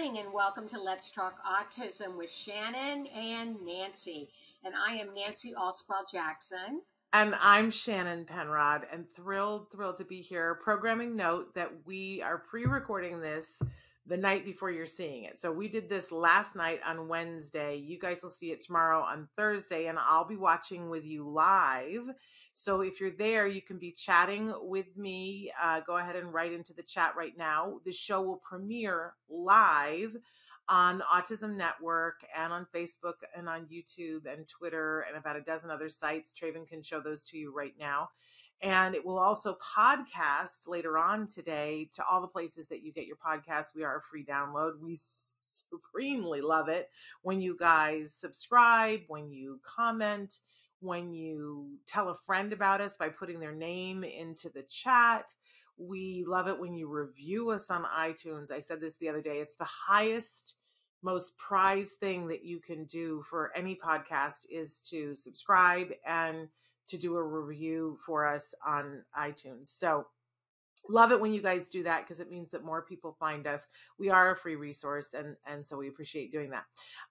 Morning and welcome to Let's Talk Autism with Shannon and Nancy. And I am Nancy Alspaugh Jackson. And I'm Shannon Penrod and thrilled, thrilled to be here. Programming note that we are pre recording this the night before you're seeing it. So we did this last night on Wednesday. You guys will see it tomorrow on Thursday, and I'll be watching with you live. So if you're there, you can be chatting with me. Uh, go ahead and write into the chat right now. The show will premiere live on Autism Network and on Facebook and on YouTube and Twitter and about a dozen other sites. Traven can show those to you right now. And it will also podcast later on today to all the places that you get your podcast. We are a free download. We supremely love it when you guys subscribe, when you comment, when you tell a friend about us by putting their name into the chat. We love it when you review us on iTunes. I said this the other day. It's the highest, most prized thing that you can do for any podcast is to subscribe and to do a review for us on iTunes. So love it when you guys do that because it means that more people find us. We are a free resource and and so we appreciate doing that.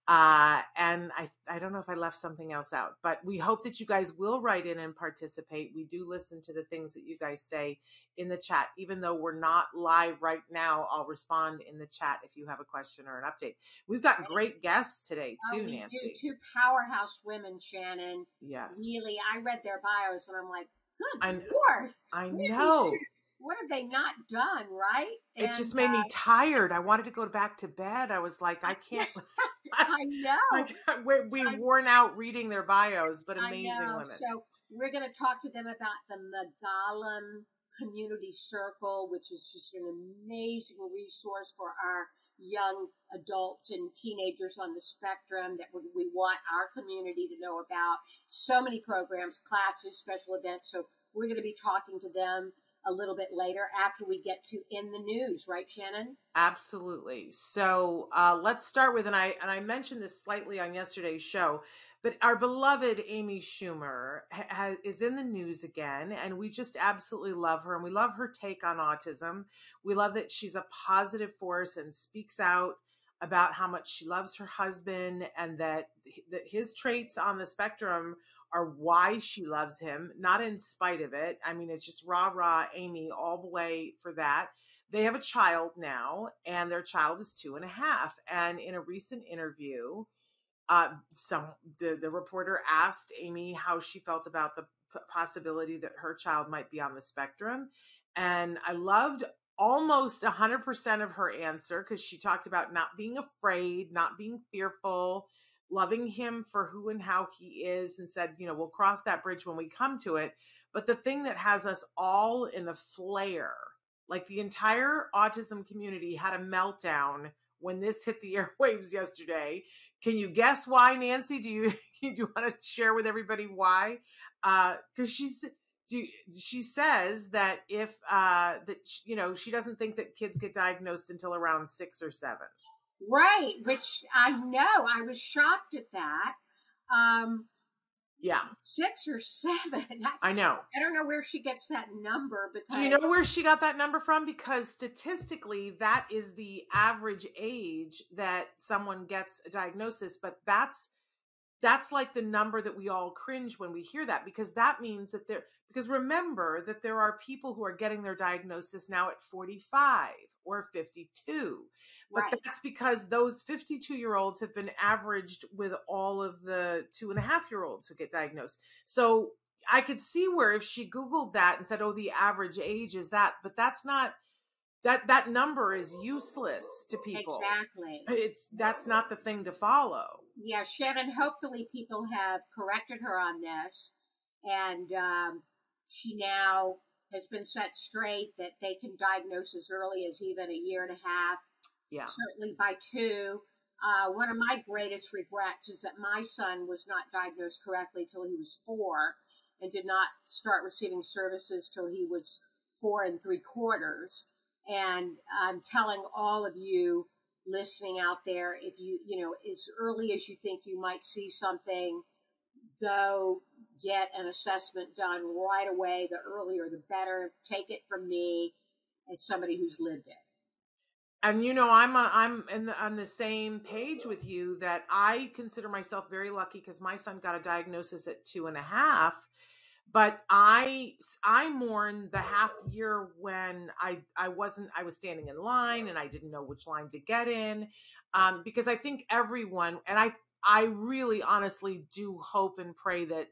Uh and i i don't know if i left something else out but we hope that you guys will write in and participate. We do listen to the things that you guys say in the chat. Even though we're not live right now i'll respond in the chat if you have a question or an update. We've got great. guests today oh, too oh, nancy. two powerhouse women shannon. Yes. Really i read their bios and i'm like good I, lord i know what have they not done, right? And, it just made uh, me tired. I wanted to go back to bed. I was like, I can't. I know. we're, we worn out reading their bios, but amazing women. So we're going to talk to them about the Magalim Community Circle, which is just an amazing resource for our young adults and teenagers on the spectrum that we, we want our community to know about. So many programs, classes, special events. So we're going to be talking to them a little bit later after we get to in the news, right, Shannon? Absolutely. So uh, let's start with, and I and I mentioned this slightly on yesterday's show, but our beloved Amy Schumer ha- is in the news again, and we just absolutely love her, and we love her take on autism. We love that she's a positive force and speaks out about how much she loves her husband and that, that his traits on the spectrum are why she loves him, not in spite of it. I mean, it's just rah rah Amy all the way for that. They have a child now, and their child is two and a half. And in a recent interview, uh, some the, the reporter asked Amy how she felt about the p- possibility that her child might be on the spectrum, and I loved almost 100% of her answer because she talked about not being afraid, not being fearful, loving him for who and how he is and said, you know, we'll cross that bridge when we come to it. But the thing that has us all in a flare, like the entire autism community had a meltdown when this hit the airwaves yesterday. Can you guess why, Nancy? Do you do you want to share with everybody why? Because uh, she's she says that if uh, that you know she doesn't think that kids get diagnosed until around six or seven. Right, which I know. I was shocked at that. Um, yeah. Six or seven. I, I, know. I don't know where she gets that number because Do you know where she got that number from? Because statistically that is the average age that someone gets a diagnosis, but that's that's like the number that we all cringe when we hear that because that means that there because remember that there are people who are getting their diagnosis now at 45 or 52 but right. that's because those 52 year olds have been averaged with all of the two and a half year olds who get diagnosed so i could see where if she googled that and said oh the average age is that but that's not that that number is useless to people exactly it's that's not the thing to follow yeah shannon hopefully people have corrected her on this and um, she now has been set straight that they can diagnose as early as even a year and a half. Yeah. Certainly by two. Uh, one of my greatest regrets is that my son was not diagnosed correctly till he was four and did not start receiving services till he was four and three quarters. And I'm telling all of you listening out there, if you, you know, as early as you think you might see something, go get an assessment done right away. The earlier, the better. Take it from me as somebody who's lived it. And you know, I'm a, I'm in the, on the same page with you that I consider myself very lucky because my son got a diagnosis at two and a half, but I I mourn the half year when I I wasn't I was standing in line and I didn't know which line to get in, um, because I think everyone and I I really honestly do hope and pray that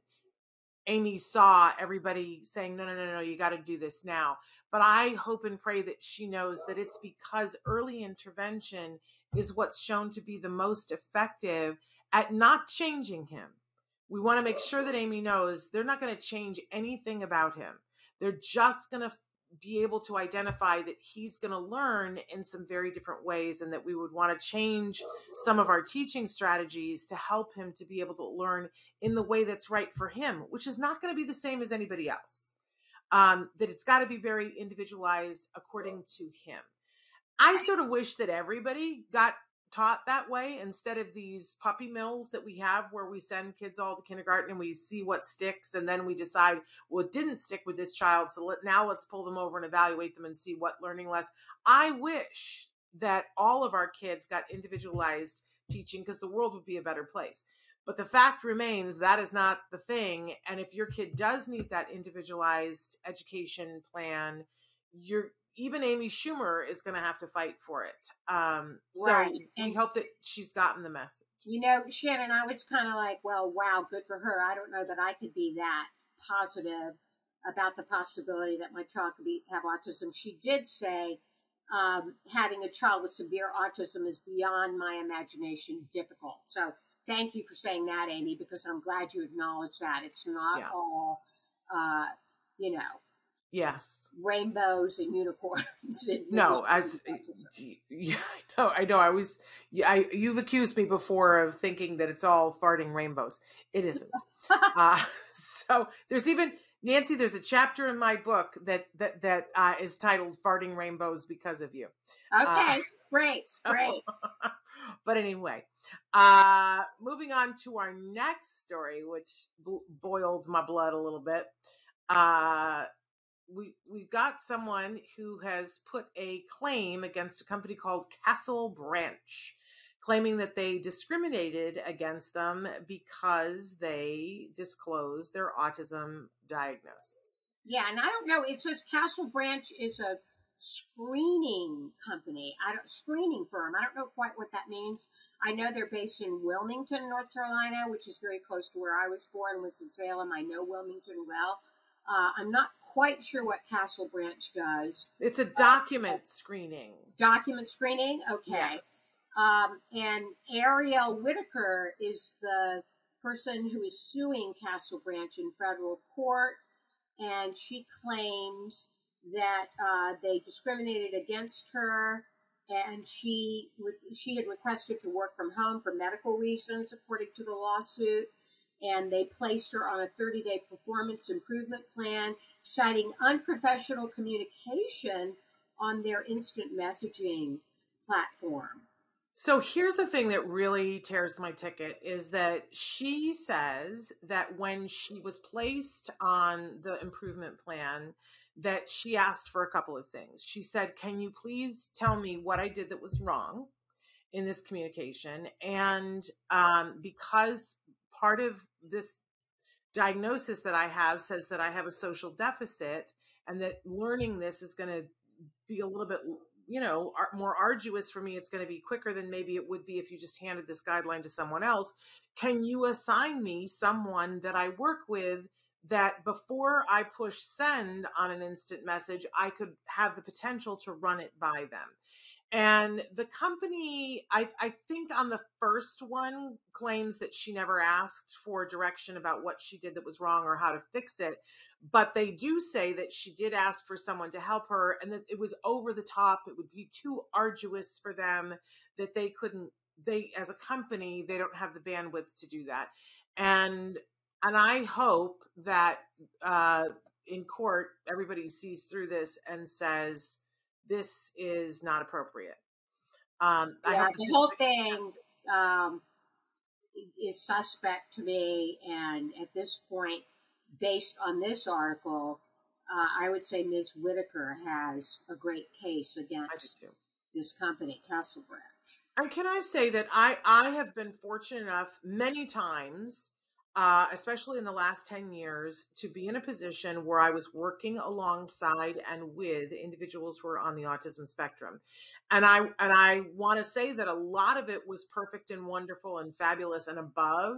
Amy saw everybody saying, no, no, no, no, you got to do this now. But I hope and pray that she knows that it's because early intervention is what's shown to be the most effective at not changing him. We want to make sure that Amy knows they're not going to change anything about him. They're just going to be able to identify that he's going to learn in some very different ways and that we would want to change some of our teaching strategies to help him to be able to learn in the way that's right for him which is not going to be the same as anybody else um, that it's got to be very individualized according to him i sort of wish that everybody got taught that way instead of these puppy mills that we have where we send kids all to kindergarten and we see what sticks and then we decide well it didn't stick with this child so let, now let's pull them over and evaluate them and see what learning less i wish that all of our kids got individualized teaching because the world would be a better place. But the fact remains that is not the thing and if your kid does need that individualized education plan you're even Amy Schumer is going to have to fight for it. Um, so right. we hope that she's gotten the message. You know, Shannon, I was kind of like, well, wow, good for her. I don't know that I could be that positive about the possibility that my child could be have autism. She did say um, having a child with severe autism is beyond my imagination difficult. So thank you for saying that, Amy, because I'm glad you acknowledge that. It's not yeah. all, uh, you know, Yes. Rainbows and unicorns. And no, as yeah, no, I know. I was, I you've accused me before of thinking that it's all farting rainbows. It isn't. uh, so there's even Nancy. There's a chapter in my book that that that uh, is titled "Farting Rainbows Because of You." Uh, okay, uh, great, so, great. but anyway, uh, moving on to our next story, which boiled my blood a little bit. Uh, we we've got someone who has put a claim against a company called Castle Branch, claiming that they discriminated against them because they disclosed their autism diagnosis. Yeah, and I don't know. It says Castle Branch is a screening company. I don't screening firm. I don't know quite what that means. I know they're based in Wilmington, North Carolina, which is very close to where I was born, Winston Salem. I know Wilmington well. Uh, I'm not quite sure what Castle Branch does. It's a document uh, screening. Document screening? Okay. Yes. Um, and Ariel Whitaker is the person who is suing Castle Branch in federal court. And she claims that uh, they discriminated against her and she she had requested to work from home for medical reasons according to the lawsuit and they placed her on a 30 day performance improvement plan, citing unprofessional communication on their instant messaging platform. So here's the thing that really tears my ticket is that she says that when she was placed on the improvement plan that she asked for a couple of things. She said, "Can you please tell me what I did that was wrong in this communication?" And um, because part of this diagnosis that I have says that I have a social deficit and that learning this is going to be a little bit you know more arduous for me it's going to be quicker than maybe it would be if you just handed this guideline to someone else. Can you assign me someone that i work with that before i push send on an instant message i could have the potential to run it by them And the company, I, I think on the first one, claims that she never asked for direction about what she did that was wrong or how to fix it. But they do say that she did ask for someone to help her and that it was over the top. It would be too arduous for them that they couldn't, they, as a company, they don't have the bandwidth to do that. And and I hope that uh, in court everybody sees through this and says this is not appropriate. Um, yeah, the whole thing um, is suspect to me, and at this point, based on this article, uh, I would say Ms. Whitaker has a great case against this company, Castle Branch. And can I say that I I have been fortunate enough many times uh, especially in the last 10 years, to be in a position where I was working alongside and with individuals who are on the autism spectrum. And I and I want to say that a lot of it was perfect and wonderful and fabulous and above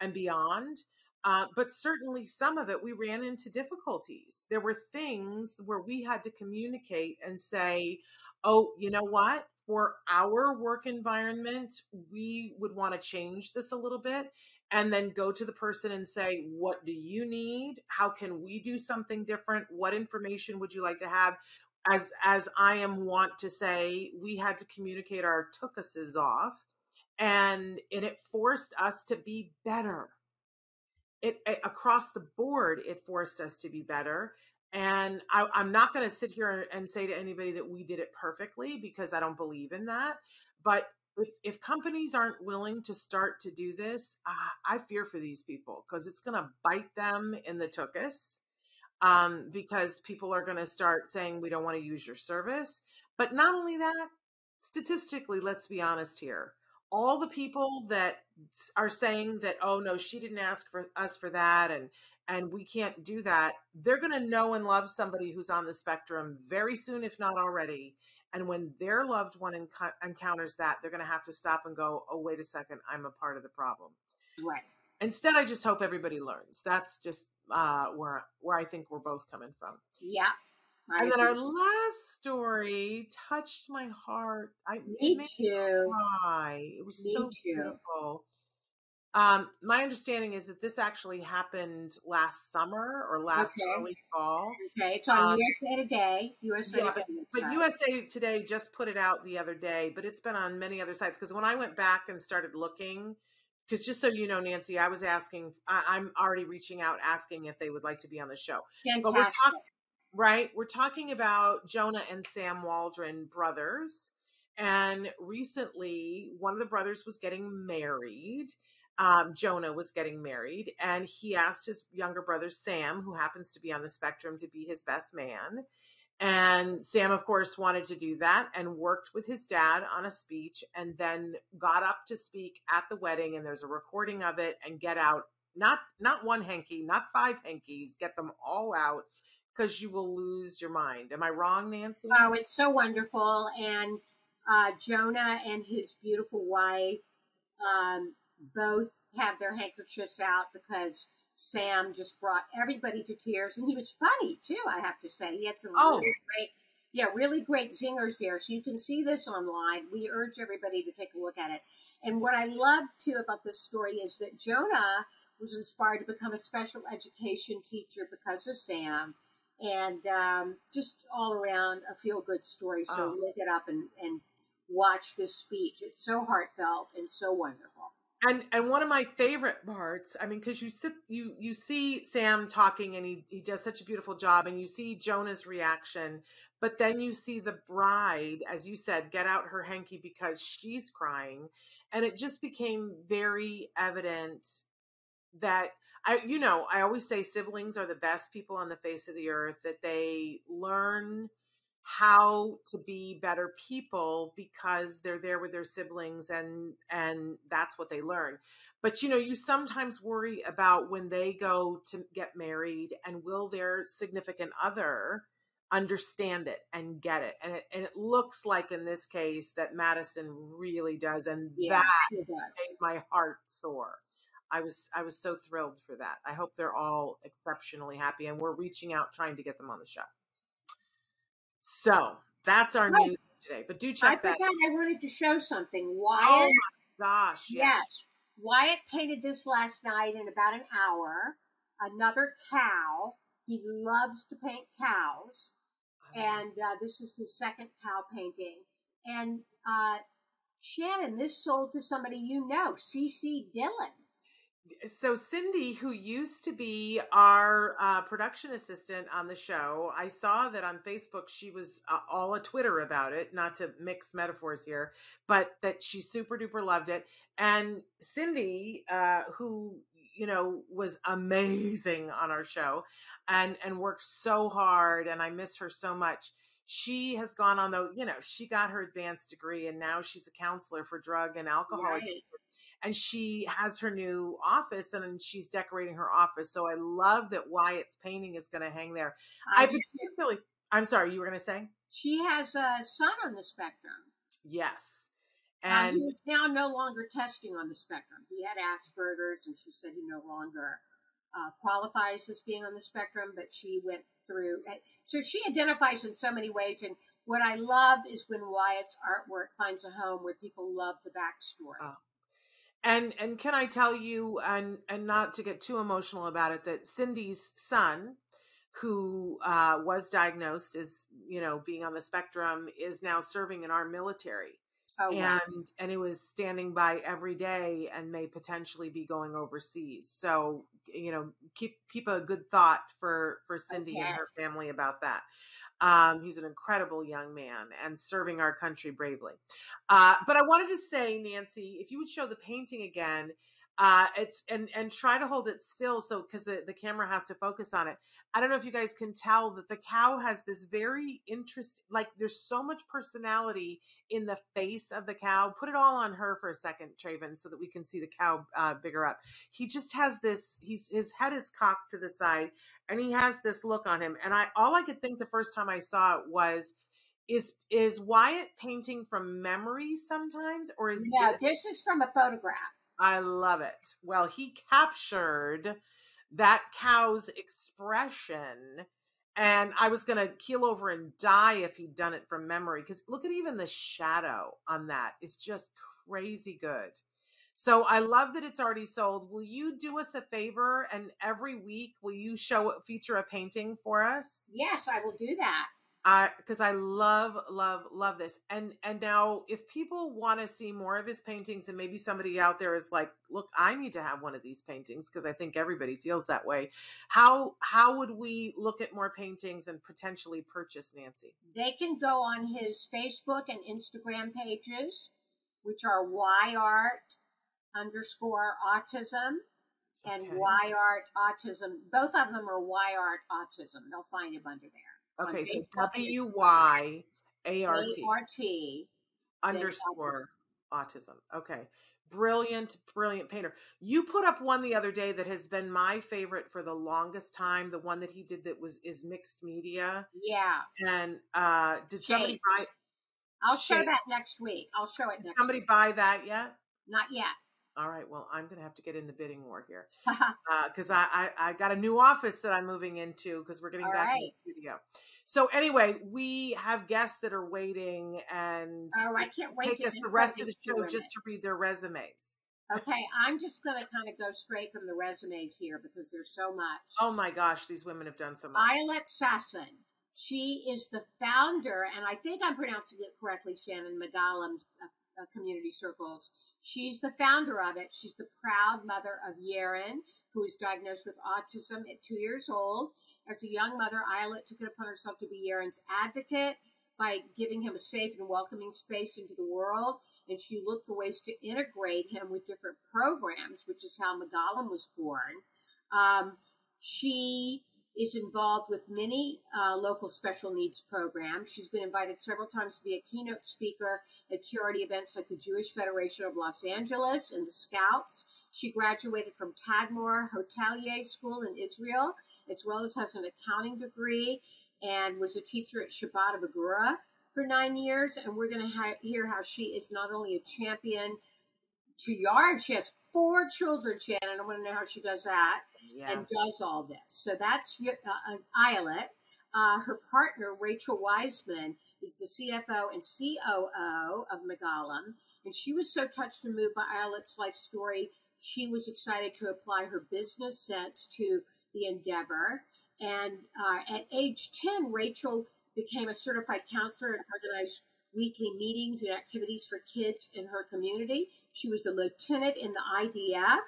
and beyond. Uh, but certainly some of it we ran into difficulties. There were things where we had to communicate and say, oh, you know what? For our work environment, we would want to change this a little bit and then go to the person and say what do you need? How can we do something different? What information would you like to have? As as i am wont to say we had to communicate our tookuses off and and it forced us to be better. It, it across the board it forced us to be better and I, i'm not going to sit here and say to anybody that we did it perfectly because i don't believe in that but if, companies aren't willing to start to do this, uh, I fear for these people because it's going to bite them in the tuchus. Um, because people are going to start saying we don't want to use your service. But not only that, statistically, let's be honest here. All the people that are saying that, oh no, she didn't ask for us for that, and and we can't do that, they're going to know and love somebody who's on the spectrum very soon, if not already. And when their loved one enc- encounters that, they're going to have to stop and go, oh, wait a second, I'm a part of the problem. Right. Instead, I just hope everybody learns. That's just uh, where where I think we're both coming from. Yeah. I and then our last story touched my heart. I me too. Cry. It was me so too. beautiful. Um, my understanding is that this actually happened last summer or last okay. early fall. Okay, it's on um, USA Today. USA yeah, Today. But, USA Today just put it out the other day, but it's been on many other sites. Because when I went back and started looking, because just so you know, Nancy, I was asking. I, am already reaching out asking if they would like to be on the show. Fantastic. But we're talking, right? We're talking about Jonah and Sam Waldron brothers. And recently, one of the brothers was getting married um, Jonah was getting married, and he asked his younger brother Sam, who happens to be on the spectrum, to be his best man. And Sam, of course, wanted to do that and worked with his dad on a speech and then got up to speak at the wedding. And there's a recording of it and get out not not one hanky, not five hankies, get them all out because you will lose your mind. Am I wrong, Nancy? Oh, it's so wonderful. And uh, Jonah and his beautiful wife um, both have their handkerchiefs out because Sam just brought everybody to tears, and he was funny too. I have to say, he had some oh. really great, yeah, really great zingers here. So you can see this online. We urge everybody to take a look at it. And what I love too about this story is that Jonah was inspired to become a special education teacher because of Sam, and um, just all around a feel good story. So oh. look it up and, and watch this speech. It's so heartfelt and so wonderful and and one of my favorite parts i mean because you sit you you see sam talking and he he does such a beautiful job and you see jonah's reaction but then you see the bride as you said get out her hanky because she's crying. And it just became very evident that i you know i always say siblings are the best people on the face of the earth that they learn how to be better people because they're there with their siblings and and that's what they learn. But you know you sometimes worry about when they go to get married and will their significant other understand it and get it? And it, and it looks like in this case that madison really does and yeah, that made my heart soar. I was i was so thrilled for that. I hope they're all exceptionally happy and we're reaching out trying to get them on the show so that's our news today, but do check I that. forgot I wanted to show something. Oh Wyatt, my gosh! Yes. yes. Wyatt painted this last night in about an hour. Another cow. He loves to paint cows. And uh, this is his second cow painting. And uh, Shannon, this sold to somebody you know, CC Dillon. So Cindy, who used to be our uh, production assistant on the show, I saw that on Facebook she was uh, all a Twitter about it. Not to mix metaphors here, but that she super duper loved it. And Cindy, uh, who you know was amazing on our show, and and worked so hard, and I miss her so much. She has gone on though, you know, she got her advanced degree, and now she's a counselor for drug and alcohol Right. And she has her new office and she's decorating her office. So I love that Wyatt's painting is going to hang there. I I, particularly, I'm sorry, you were going to say? she has a son on the spectrum. Yes. And he is now no longer testing on the spectrum. He had Asperger's, and she said he no longer uh, qualifies as being on the spectrum. But she went through, eh, so she identifies in so many ways. And what I love is when Wyatt's artwork finds a home where people love the backstory. Oh. And and can I tell you and and not to get too emotional about it that Cindy's son who uh, was diagnosed as you know being on the spectrum is now serving in our military oh, wow. and and it was standing by every day and may potentially be going overseas so you know keep keep a good thought for for cindy Okay. and her family about that um, he's an incredible young man and serving our country bravely uh, but i wanted to say nancy if you would show the painting again uh, it's and and try to hold it still so because the, the camera has to focus on it i don't know if you guys can tell that the cow has this very interest like there's so much personality in the face of the cow. Put it all on her for a second, Traven, so that we can see the cow uh, bigger up. He just has this. He's his head is cocked to the side, and he has this look on him. And I all I could think the first time I saw it was, is is Wyatt painting from memory sometimes, or is No, is- this is from a photograph. I love it. Well, he captured that cow's expression. And I was going to keel over and die if he'd done it from memory. Because look at even the shadow on that. It's just crazy good. So I love that it's already sold. Will you do us a favor and every week will you show feature a painting for us? Yes, I will do that. I because I love love love this and and now if people want to see more of his paintings and maybe somebody out there is like look I need to have one of these paintings because I think everybody feels that way how how would we look at more paintings and potentially purchase Nancy They can go on his Facebook and Instagram pages, which are YArt underscore autism and Okay. YArt autism. Both of them are YArt autism. They'll find him under there. Okay so W Y A R T underscore autism. Okay. Brilliant, brilliant painter. You put up one the other day that has been my favorite for the longest time. The one that he did that was is mixed media. Yeah. And uh did somebody buy I'll show that next week. I'll show it did next somebody week. buy that yet? Not yet. All right, well, I'm gonna have to get in the bidding war here. because I, I I got a new office that I'm moving into because we're getting All back in the studio. So anyway, we have guests that are waiting and oh, I can't wait take to us the rest of the show just to read their resumes. Okay, I'm just going to kind of go straight from the resumes here because there's so much. Oh my gosh, these women have done so much. Violet Sasson. She is the founder, and I think I'm pronouncing it correctly, Shannon Medalam uh, uh, Community Circles. She's the founder of it. She's the proud mother of Yarin, who was diagnosed with autism at two years old. As a young mother, Ayelet took it upon herself to be Yarin's advocate by giving him a safe and welcoming space into the world. And she looked for ways to integrate him with different programs, which is how Medalam was born. Um, she is involved with many uh, local special needs programs. She's been invited several times to be a keynote speaker at charity events like the Jewish Federation of Los Angeles and the Scouts. She graduated from Tadmor Hotelier School in Israel, as well as has an accounting degree and was a teacher at Shabbat of Agura for nine years. And we're going to ha- hear how she is not only a champion to yard, she has four children, Shannon. I want to know how she does that and does all this. So that's uh, uh, Ayelet. Uh, her partner, Rachel Wiseman, is the CFO and COO of Magalum, and she was so touched and moved by Ayelet's life story, she was excited to apply her business sense to the endeavor. And uh, at age 10, Rachel became a certified counselor and organized weekly meetings and activities for kids in her community. She was a lieutenant in the IDF.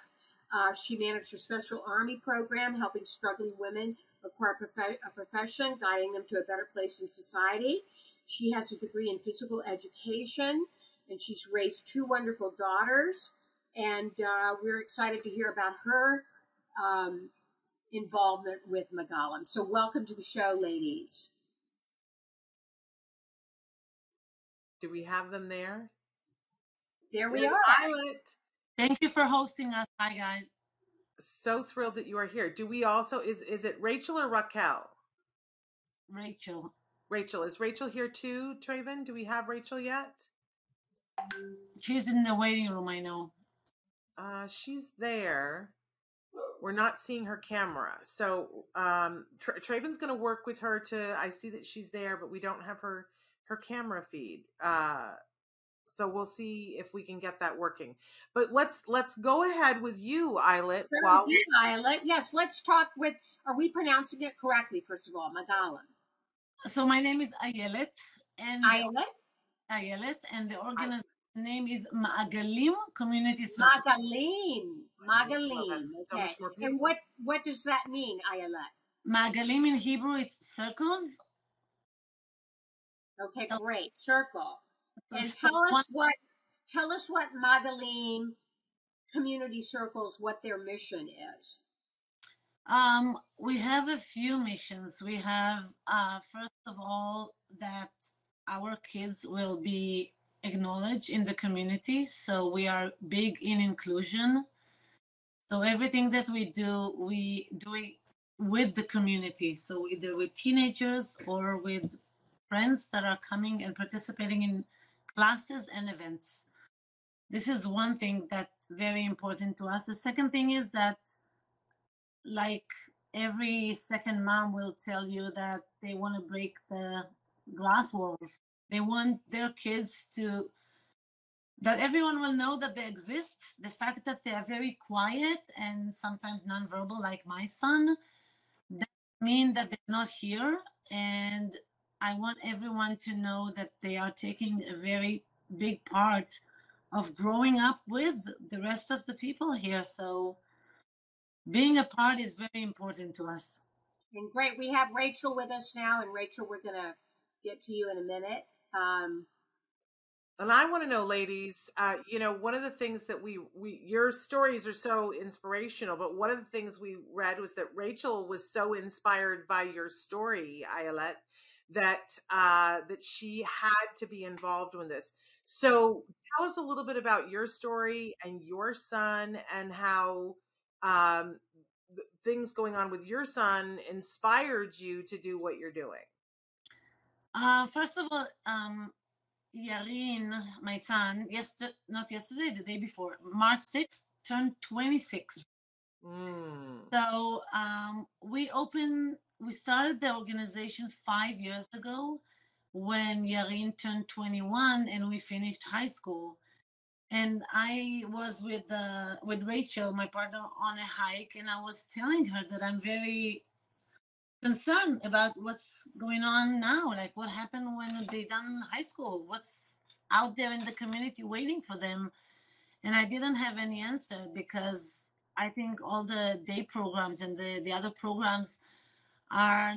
Uh, she managed a special army program helping struggling women acquire prof- a profession, guiding them to a better place in society. She has a degree in physical education and she's raised two wonderful daughters. And uh, we're excited to hear about her um, involvement with Magalum. So, welcome to the show, ladies. Do we have them there? There we There's are. Violet. Thank you for hosting us. Hi, guys. So thrilled that you are here. Do we also is is it Rachel or Raquel? Rachel. Rachel is Rachel here too, Traven? Do we have Rachel yet? She's in the waiting room, I know. Uh, she's there. We're not seeing her camera, so um, Tra- Traven's going to work with her to. I see that she's there, but we don't have her her camera feed. Uh, so we'll see if we can get that working. But let's let's go ahead with you, Ayelet. Very While good, Violet. Yes, let's talk with. Are we pronouncing it correctly? First of all, Magalum. So my name is Ayelet, and Ayelet. Ayelet, and the organization name is Magalim Community Circle. Magalim. Magalim. Well, that's so okay. and what what does that mean, Ayelet? Magalim in Hebrew, it's circles. Okay, great. Circle. And tell us what tell us what Magalim community circles what their mission is. Um, we have a few missions. We have, uh, first of all, that our kids will be acknowledged in the community. So we are big in inclusion. So everything that we do, we do it with the community. So either with teenagers or with friends that are coming and participating in classes and events. This is one thing that's very important to us. The second thing is that like every second mom will tell you that they want to break the glass walls. They want their kids to that everyone will know that they exist. The fact that they are very quiet and sometimes nonverbal, like my son, doesn't mean that they're not here. And I want everyone to know that they are taking a very big part of growing up with the rest of the people here. So being a part is very important to us. And great, we have Rachel with us now, and Rachel, we're gonna get to you in a minute. Um, And I want to know, ladies, uh, you know, one of the things that we we your stories are so inspirational, but one of the things we read was that Rachel was so inspired by your story, Ayelet, that uh, that she had to be involved in this. So tell us a little bit about your story and your son and how um, th- things going on with your son inspired you to do what you're doing. Uh, first of all, um, Yarin, my son, yesterday, not yesterday, the day before, March 6th, turned 26. Mm. So um, we opened, we started the organization five years ago when Yarin turned 21 and we finished high school. And I was with uh, with Rachel, my partner, on a hike, and I was telling her that I'm very concerned about what's going on now. Like what happened when they done high school? What's out there in the community waiting for them? And I didn't have any answer because I think all the day programs and the, the other programs are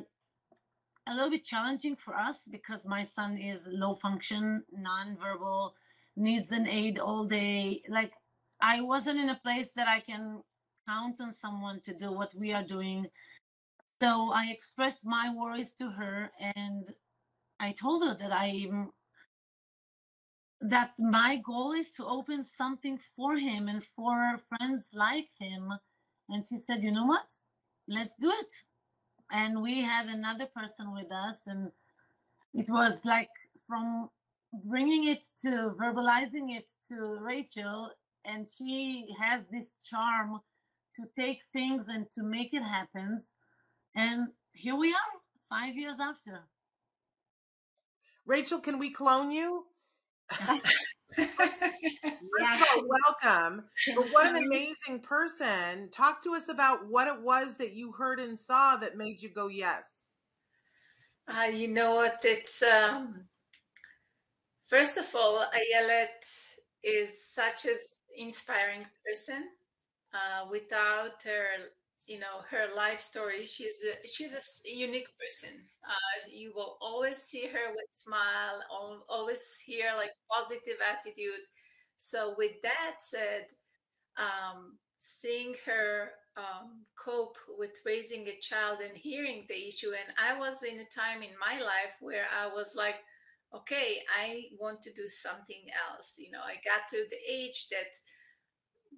a little bit challenging for us because my son is low function, nonverbal, needs an aid all day. Like I wasn't in a place that I can count on someone to do what we are doing. So I expressed my worries to her and I told her that I'm that my goal is to open something for him and for friends like him. And she said, you know what? Let's do it. And we had another person with us, and it was like from bringing it to verbalizing it to Rachel, and she has this charm to take things and to make it happen. And here we are, five years after. Rachel, can we clone you? First of all, welcome. But what an amazing person. Talk to us about what it was that you heard and saw that made you go yes. Uh, you know what? It's um, first of all, Ayelet is such an inspiring person. Uh, without her, you know, her life story, she's a, she's a unique person. Uh, you will always see her with smile, always hear like positive attitude. So with that said, um, seeing her um, cope with raising a child and hearing the issue, and I was in a time in my life where I was like okay, I want to do something else. You know, I got to the age that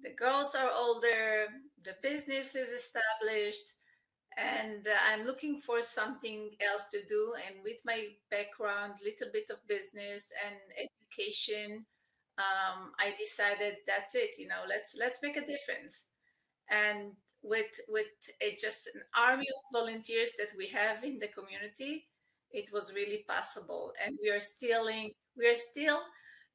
the girls are older, the business is established, and uh, I'm looking for something else to do. And with my background, little bit of business and education, um, I decided that's it. You know, let's let's make a difference. And with with just an army of volunteers that we have in the community, it was really possible and we are still in, we are still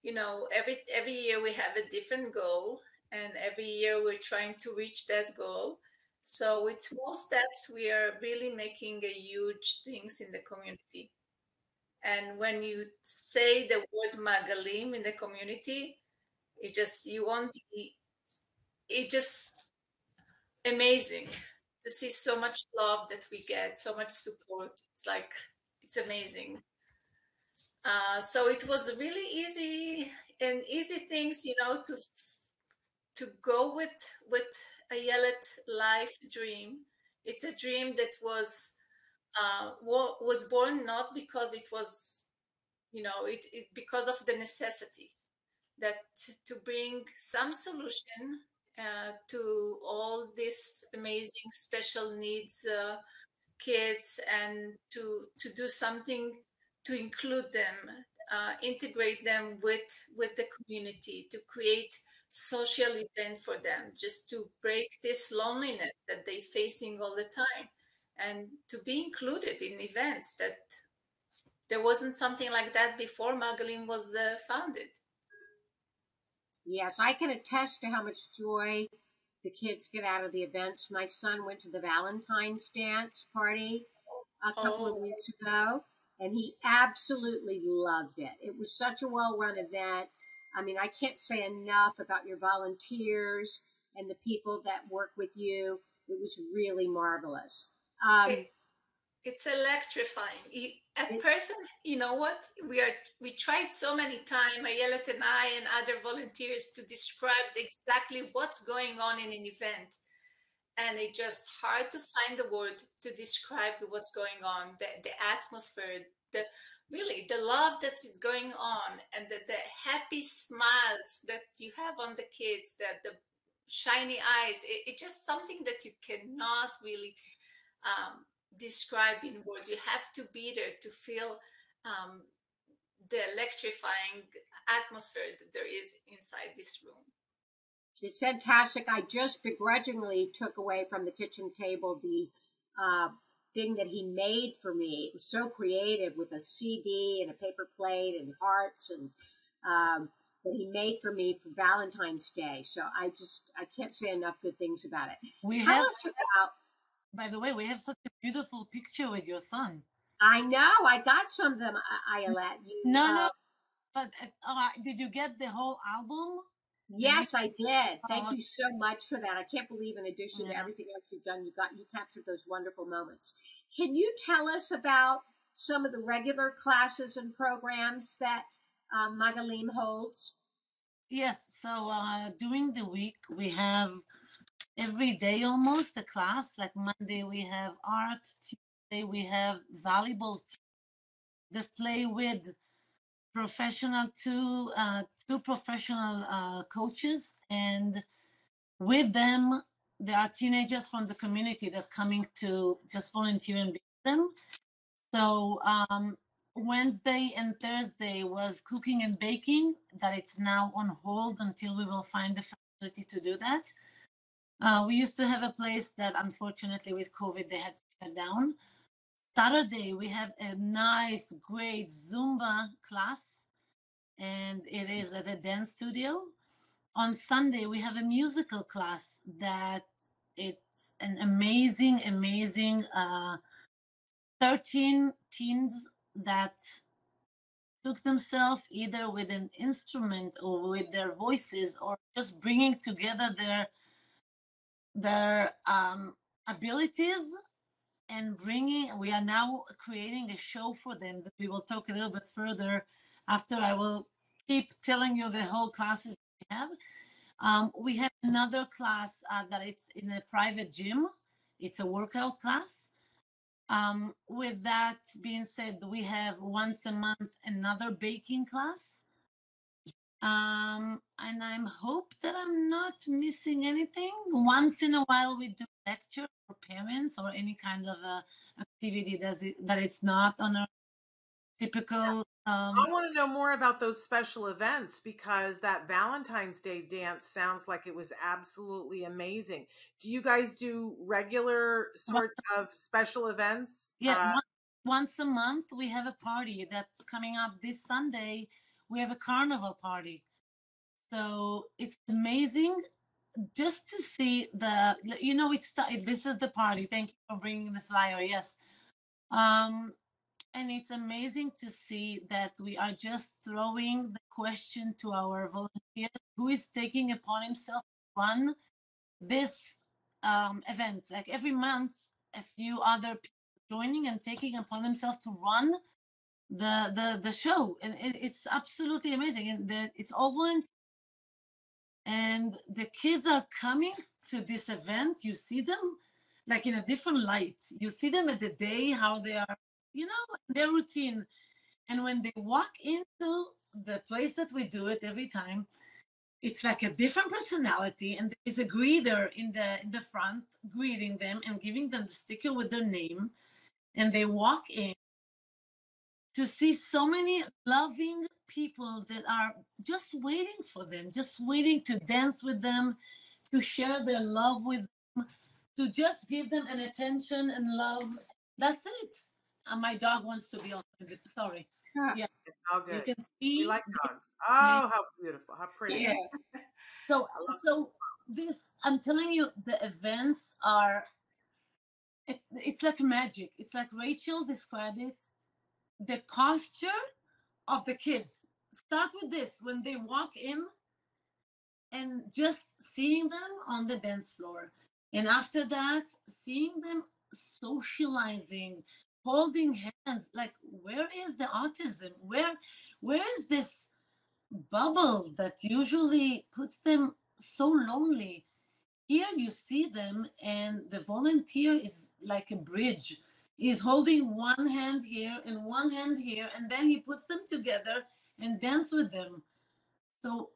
you know every every year we have a different goal and every year we're trying to reach that goal. So with small steps we are really making a huge things in the community. And when you say the word magalim in the community it just you won't be it just amazing to see so much love that we get so much support. It's like it's amazing. Uh, so it was really easy and easy things, you know, to to go with with a Ayelet life dream. It's a dream that was uh, was born not because it was, you know, it, it because of the necessity that to bring some solution uh, to all these amazing special needs uh, kids and to to do something to include them uh, integrate them with with the community to create social event for them just to break this loneliness that they're facing all the time and to be included in events that there wasn't something like that before Magalim was uh, founded. Yes, I can attest to how much joy the kids get out of the events. My son went to the Valentine's dance party a couple Oh. of weeks ago, and he absolutely loved it. It was such a well run event. I mean, I can't say enough about your volunteers and the people that work with you. It was really marvelous. Um, It- it's electrifying. A person, you know what? We are we tried so many times, Ayelet and I and other volunteers to describe exactly what's going on in an event. And it's just hard to find the word to describe what's going on, the, the atmosphere, the really the love that is going on and the, the happy smiles that you have on the kids, that the shiny eyes. It, it's just something that you cannot really um, describe in words. You have to be there to feel um, the electrifying atmosphere that there is inside this room. It's fantastic. I just begrudgingly took away from the kitchen table the uh, thing that he made for me. It was so creative with a CD and a paper plate and hearts and um, that he made for me for Valentine's Day. So I just I can't say enough good things about it. We Tell have, us about. by the way, we have such a beautiful picture with your son. I know I got some of them, I- Ayelet. You, No, uh, no, but uh, did you get the whole album? Yes, I did. Thank Oh, you so much for that. I can't believe, in addition to everything else you've done, you got you captured those wonderful moments. Can you tell us about some of the regular classes and programs that um, Magalim holds? Yes. So uh, during the week, we have every day almost a class. Like Monday, we have art. Tuesday, we have volleyball that play with professional two uh, two professional uh, coaches, and with them, there are teenagers from the community that coming to just volunteer and be with them. So um, Wednesday and Thursday was cooking and baking. That it's now on hold until we will find the facility to do that. Uh, we used to have a place that, unfortunately, with COVID, they had to shut down. Saturday, we have a nice, great Zumba class, and it is at a dance studio. On Sunday, we have a musical class that it's an amazing, amazing uh, 13 teens that took themselves either with an instrument or with their voices or just bringing together their their um, abilities and bringing we are now creating a show for them that we will talk a little bit further after i will keep telling you the whole classes we have. Um, we have another class uh, that it's in a private gym. It's a workout class. Um, with that being said we have once a month another baking class um, and i'm hope that i'm not missing anything once in a while we do lecture for parents or any kind of a activity that it, that it's not on a typical um, I want to know more about those special events because that Valentine's Day dance sounds like it was absolutely amazing. Do you guys do regular sort of special events? yeah Uh, once a month we have a party that's coming up this sunday we have a carnival party. So it's amazing just to see the you know it's this is the party. Thank you for bringing the flyer yes. Um and it's amazing to see that we are just throwing the question to our volunteers who is taking upon himself to run this um, event. Like every month a few other people joining and taking upon themselves to run the the the show and it, it's absolutely amazing and that it's all volunteer and the kids are coming to this event you see them like in a different light. You see them at the day how they are you know their routine. And when they walk into the place that we do it every time it's like a different personality and there's a greeter in the in the front greeting them and giving them the sticker with their name. And they walk in to see so many loving people that are just waiting for them, just waiting to dance with them, to share their love with them, to just give them an attention and love. That's it. And my dog wants to be on. the- Sorry, Yeah. it's all good. you good. can We like dogs. Oh, how beautiful. How pretty. Yeah. So, so this, I'm telling you, the events are. It, it's like magic. It's like Rachel described it. The posture of the kids. Start with this when they walk in and just seeing them on the dance floor. And after that, seeing them socializing, holding hands. Like, where is the autism? Where where is this bubble that usually puts them so lonely? Here you see them, and the volunteer is like a bridge. He's holding one hand here and one hand here, and then he puts them together and dance with them. So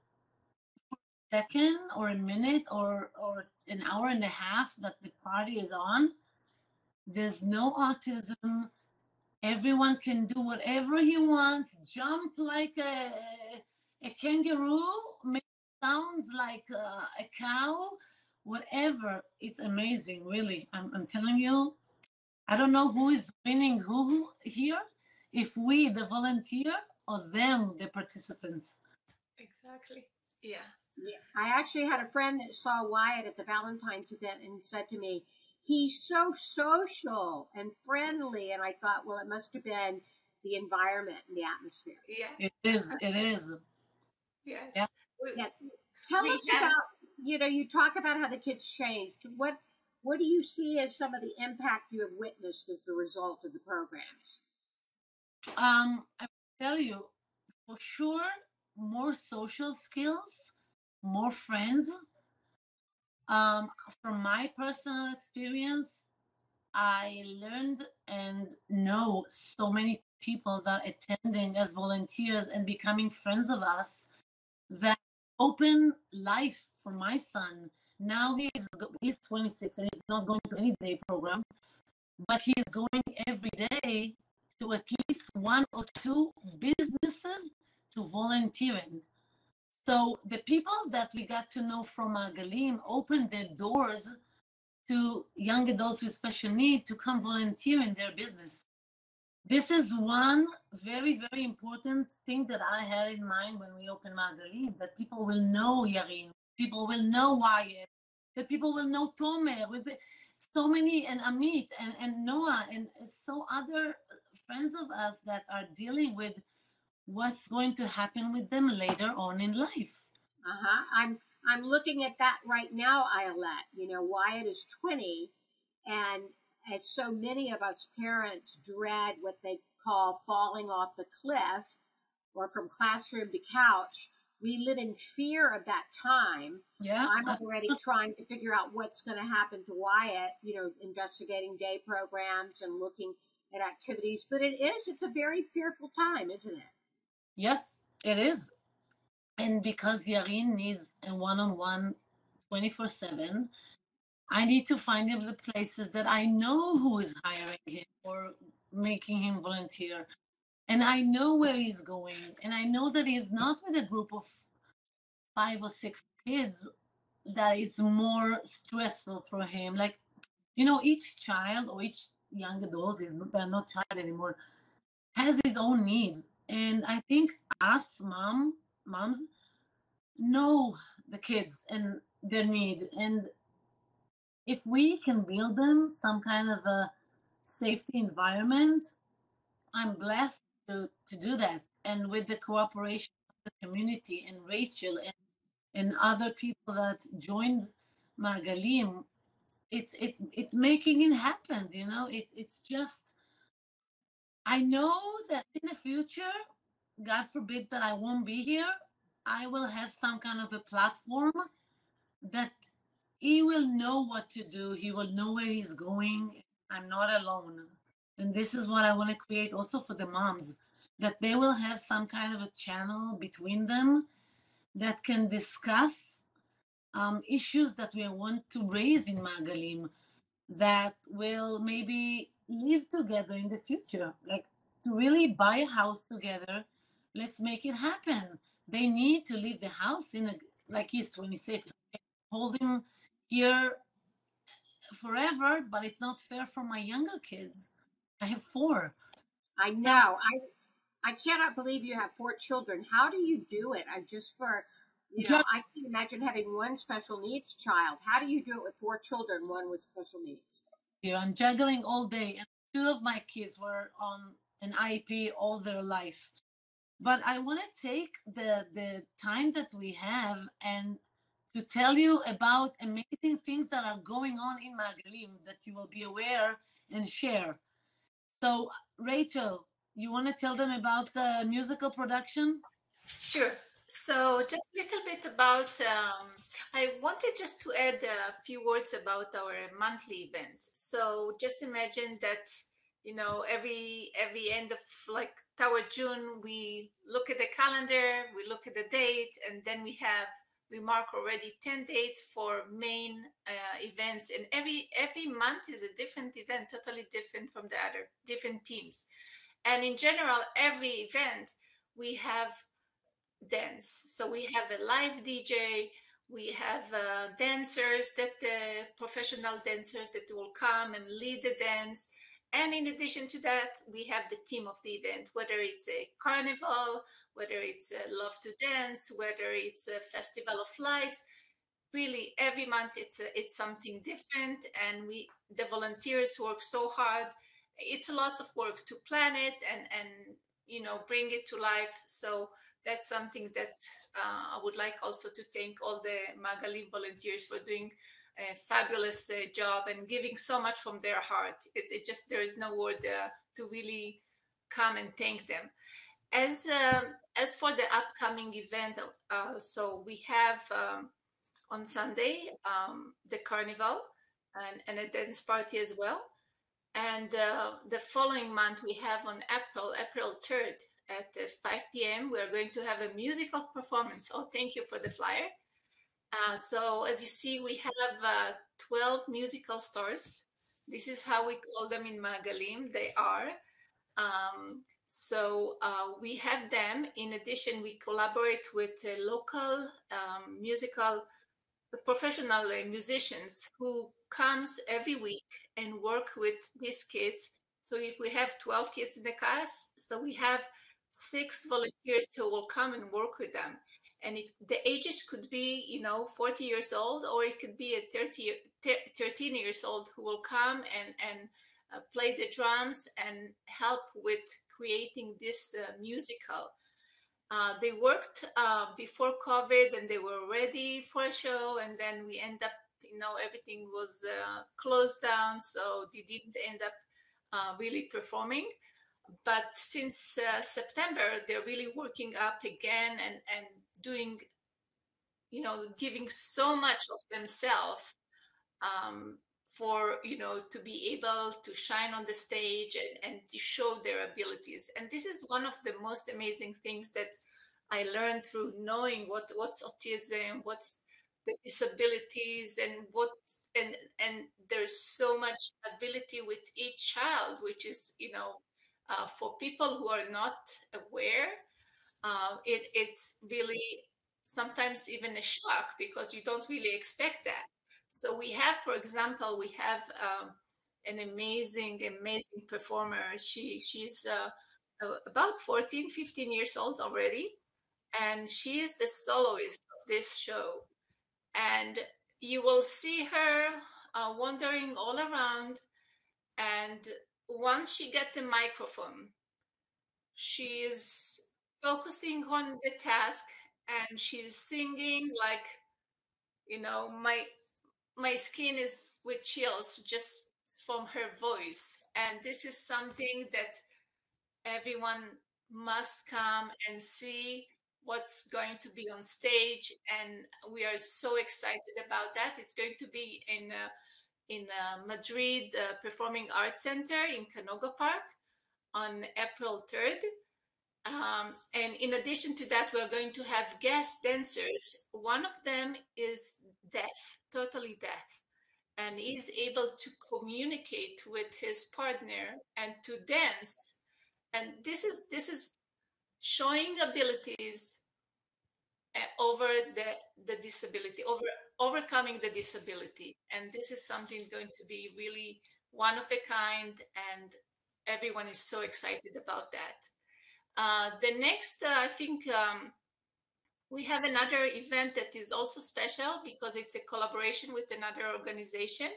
second or a minute or or an hour and a half that the party is on there's no autism. Everyone can do whatever he wants jump like a, a kangaroo make sounds like a, a cow whatever. It's amazing really. I'm, I'm telling you i don't know who is winning who here if we the volunteer or them the participants Exactly. Yeah. Yeah, I actually had a friend that saw Wyatt at the Valentine's event and said to me, "He's so social and friendly." And I thought, well, it must have been the environment and the atmosphere. Yeah. it is it is Yes. Yeah. Yeah. Tell We us about you know you talk about how the kids changed. What what do you see as some of the impact you have witnessed as the result of the programs? Um, I tell you for sure, more social skills, more friends. Um, from my personal experience, I learned and know so many people that are attending as volunteers and becoming friends of us that open life for my son. Now he's he's 26 and he's not going to any day program, but he's going every day to at least one or two businesses to volunteering. So the people that we got to know from Magalim opened their doors to young adults with special need to come volunteer in their business. This is one very, very important thing that I had in mind when we opened Magalim, that people will know Yarin, people will know Wyatt, that people will know Tomer, with so many, and Amit, and, and Noah, and so other friends of us that are dealing with what's going to happen with them later on in life. Uh-huh. I'm I'm looking at that right now, Ayelet. You know, Wyatt is 20, and as so many of us parents dread what they call falling off the cliff or from classroom to couch, we live in fear of that time. Yeah. I'm already trying to figure out what's going to happen to Wyatt, you know, investigating day programs and looking at activities. But it is, it's a very fearful time, isn't it? Yes, it is. And because Yarin needs a one on one 24 7, I need to find him the places that I know who is hiring him or making him volunteer. And I know where he's going. And I know that he's not with a group of five or six kids that it's more stressful for him. Like, you know, each child or each young adult is they're not child anymore, has his own needs. And I think us mom moms know the kids and their needs. And if we can build them some kind of a safety environment, I'm blessed to, to do that. And with the cooperation of the community and Rachel and, and other people that joined Magalim, it's it it making it happen, you know. It it's just I know that in the future, God forbid that I won't be here, I will have some kind of a platform that he will know what to do. He will know where he's going. I'm not alone. And this is what I want to create also for the moms that they will have some kind of a channel between them that can discuss um, issues that we want to raise in Magalim that will maybe live together in the future. Like to really buy a house together, let's make it happen. They need to leave the house in a like he's 26. Hold him here forever, but it's not fair for my younger kids. I have four. I know. I I cannot believe you have four children. How do you do it? I just for you know, I can imagine having one special needs child. How do you do it with four children, one with special needs? Here I'm juggling all day, and two of my kids were on an IEP all their life. But I want to take the the time that we have and to tell you about amazing things that are going on in Magalim that you will be aware and share. So, Rachel, you want to tell them about the musical production? Sure. So, just a little bit about, um, I wanted just to add a few words about our monthly events. So, just imagine that you know every every end of like toward june we look at the calendar we look at the date and then we have we mark already 10 dates for main uh, events and every every month is a different event totally different from the other different teams. And in general every event we have dance. So we have a live dj we have uh, dancers that the professional dancers that will come and lead the dance. And in addition to that we have the theme of the event whether it's a carnival whether it's a Love to Dance, whether it's a Festival of Lights. Really, every month it's a, it's something different, and we the volunteers work so hard. It's a lot of work to plan it and and you know bring it to life. So that's something that uh, I would like also to thank all the Magalim volunteers for doing a fabulous uh, job and giving so much from their heart. It's it just there is no word uh, to really come and thank them. As um, as for the upcoming event, uh, so we have um, on Sunday um, the carnival and, and a dance party as well. And uh, the following month, we have on April, April 3rd at uh, 5 p.m., we're going to have a musical performance. Oh, thank you for the flyer. Uh, so, as you see, we have uh, 12 musical stars. This is how we call them in Magalim. They are. Um, so uh, we have them. In addition, we collaborate with uh, local um, musical professional uh, musicians who comes every week and work with these kids. So if we have 12 kids in the class, so we have six volunteers who will come and work with them. And it, the ages could be, you know, 40 years old, or it could be a 30, 13 years old who will come and, and uh, play the drums and help with creating this uh, musical. Uh, they worked uh, before COVID and they were ready for a show, and then we end up, you know, everything was uh, closed down, so they didn't end up really performing. But since September, they're really working up again and and doing, you know, giving so much of themselves um, for you know to be able to shine on the stage and, and to show their abilities. And this is one of the most amazing things that i learned through knowing what what's autism what's the disabilities and what and and there's so much ability with each child which is you know uh, for people who are not aware uh, it, it's really sometimes even a shock because you don't really expect that so we have, for example, we have um, an amazing, amazing performer. She she's uh, about 14, 15 years old already, and she is the soloist of this show. And you will see her uh, wandering all around, and once she get the microphone, she is focusing on the task, and she's singing like, you know, my my skin is with chills just from her voice. And this is something that everyone must come and see what's going to be on stage. And we are so excited about that. It's going to be in uh, in uh, Madrid uh, Performing Arts Center in Canoga Park on April 3rd. Um, and in addition to that, we're going to have guest dancers. One of them is deaf, totally deaf, and is able to communicate with his partner and to dance. And this is this is showing abilities eh, over the the disability, over overcoming the disability. And this is something going to be really one of a kind, and everyone is so excited about that. Uh, the next, uh, I think, um, we have another event that is also special because it's a collaboration with another organization.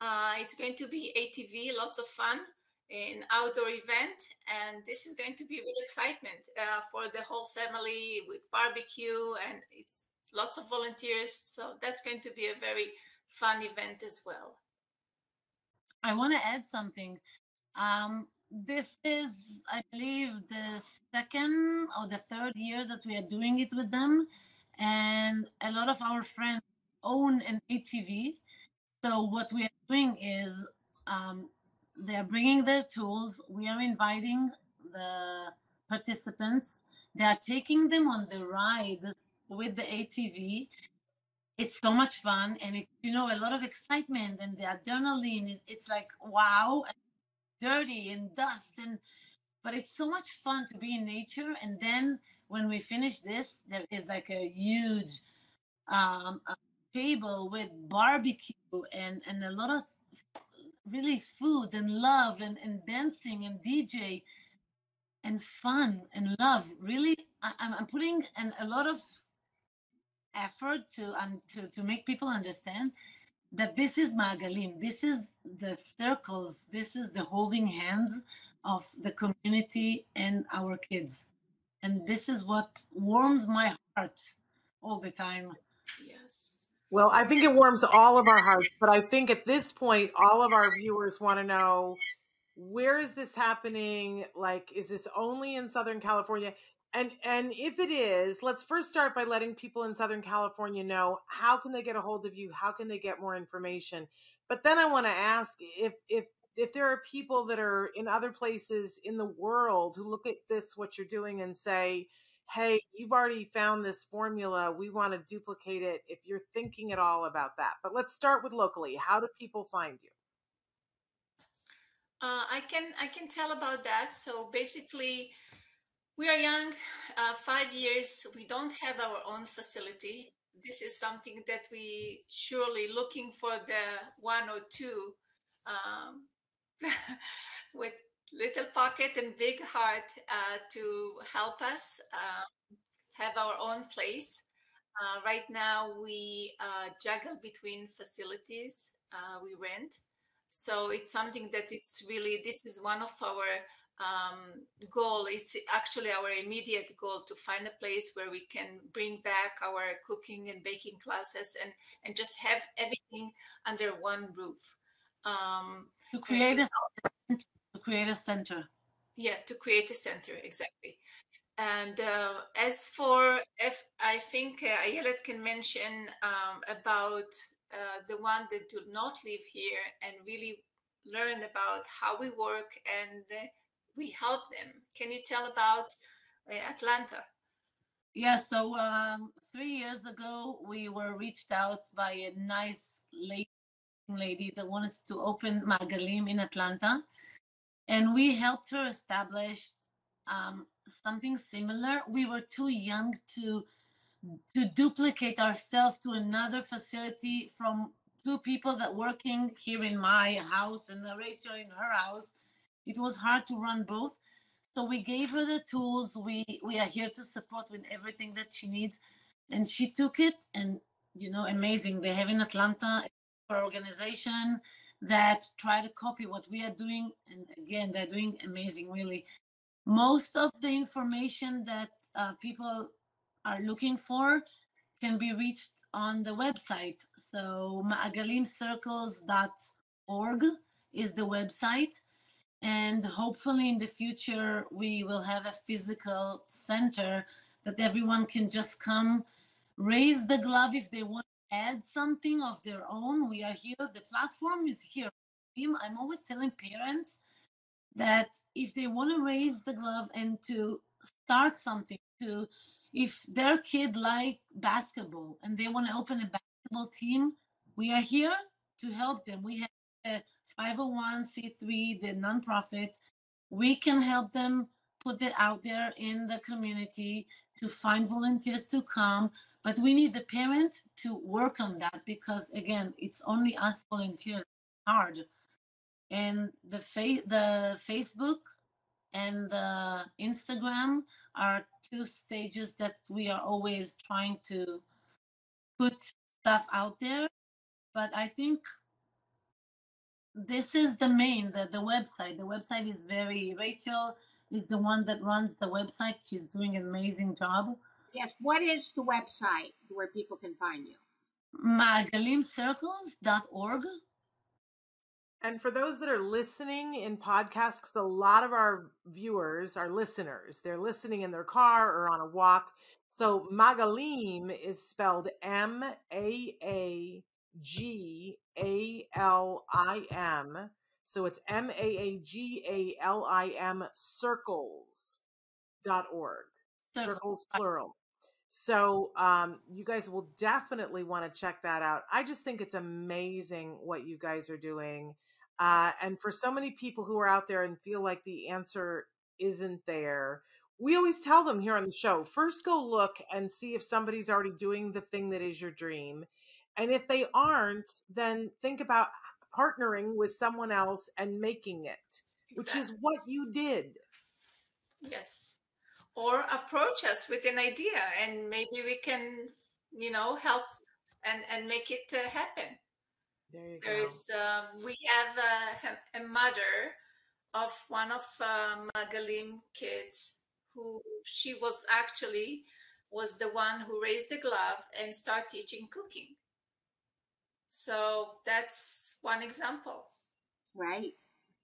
Uh, it's going to be ATV, lots of fun, an outdoor event, and this is going to be real excitement uh, for the whole family with barbecue and it's lots of volunteers. So that's going to be a very fun event as well. I want to add something. Um, this is, I believe, the second or the third year that we are doing it with them. And a lot of our friends own an ATV. So, what we are doing is um, they are bringing their tools. We are inviting the participants. They are taking them on the ride with the ATV. It's so much fun and it's, you know, a lot of excitement and the adrenaline. It's like, wow dirty and dust and but it's so much fun to be in nature and then when we finish this there is like a huge um a table with barbecue and and a lot of really food and love and, and dancing and dj and fun and love. Really I, i'm putting an, a lot of effort to um, to to make people understand that this is Magalim, this is the circles, this is the holding hands of the community and our kids. And this is what warms my heart all the time. Yes. Well, I think it warms all of our hearts, but I think at this point, all of our viewers want to know where is this happening? Like, is this only in Southern California? And and if it is, let's first start by letting people in Southern California know how can they get a hold of you? How can they get more information? But then I want to ask if if if there are people that are in other places in the world who look at this what you're doing and say, "Hey, you've already found this formula. We want to duplicate it." If you're thinking at all about that. But let's start with locally. How do people find you? Uh, I can I can tell about that. So basically, we are young, uh, five years. We don't have our own facility. this is something that we surely looking for the one or two um, with little pocket and big heart uh, to help us uh, have our own place. Uh, right now, we uh, juggle between facilities uh, we rent, so it's something that it's really this is one of our um, goal. It's actually our immediate goal to find a place where we can bring back our cooking and baking classes and and just have everything under one roof. Um, to create a to create a center. Yeah, to create a center exactly. And uh, as for if I think uh, Ayelet can mention um, about uh, the one that do not live here and really learn about how we work and uh, we help them. Can you tell about uh, Atlanta? Yeah, so um, three years ago, we were reached out by a nice lady, that wanted to open Magalim in Atlanta. And we helped her establish um, something similar. We were too young to to duplicate ourselves to another facility from two people that working here in my house and Rachel in her house it was hard to run both. So we gave her the tools. We we are here to support with everything that she needs, and she took it. And you know, amazing. They have in Atlanta an organization that try to copy what we are doing, and again, they're doing amazing. Really, most of the information that uh, people are looking for can be reached on the website. So ma'agalimcircles.org is the website and hopefully in the future we will have a physical center that everyone can just come raise the glove if they want to add something of their own. We are here the platform is here. I'm always telling parents that if they want to raise the glove and to start something to if their kid like basketball and they want to open a basketball team we are here to help them. We have a 501c3, the nonprofit, we can help them put it out there in the community to find volunteers to come. But we need the parent to work on that because again, it's only us volunteers hard. And the fa- the Facebook and the Instagram are two stages that we are always trying to put stuff out there. But I think this is the main the, the website. The website is very rachel is the one that runs the website. She's doing an amazing job. Yes what is the website where people can find you? Magalimcircles.org and for those that are listening in podcasts, because a lot of our viewers are listeners, they're listening in their car or on a walk. So Magalim is spelled M A A G A L I M. So it's M A A G A L I M circles dot org. Circles plural. So um, you guys will definitely want to check that out. I just think it's amazing what you guys are doing. Uh, and for so many people who are out there and feel like the answer isn't there, we always tell them here on the show first go look and see if somebody's already doing the thing that is your dream. And if they aren't, then think about partnering with someone else and making it, exactly. which is what you did. Yes. Or approach us with an idea and maybe we can, you know, help and, and make it uh, happen. There you there go. is, um, we have a, a, mother of one of um, Magalim kids who she was actually was the one who raised the glove and start teaching cooking so that's one example. Right.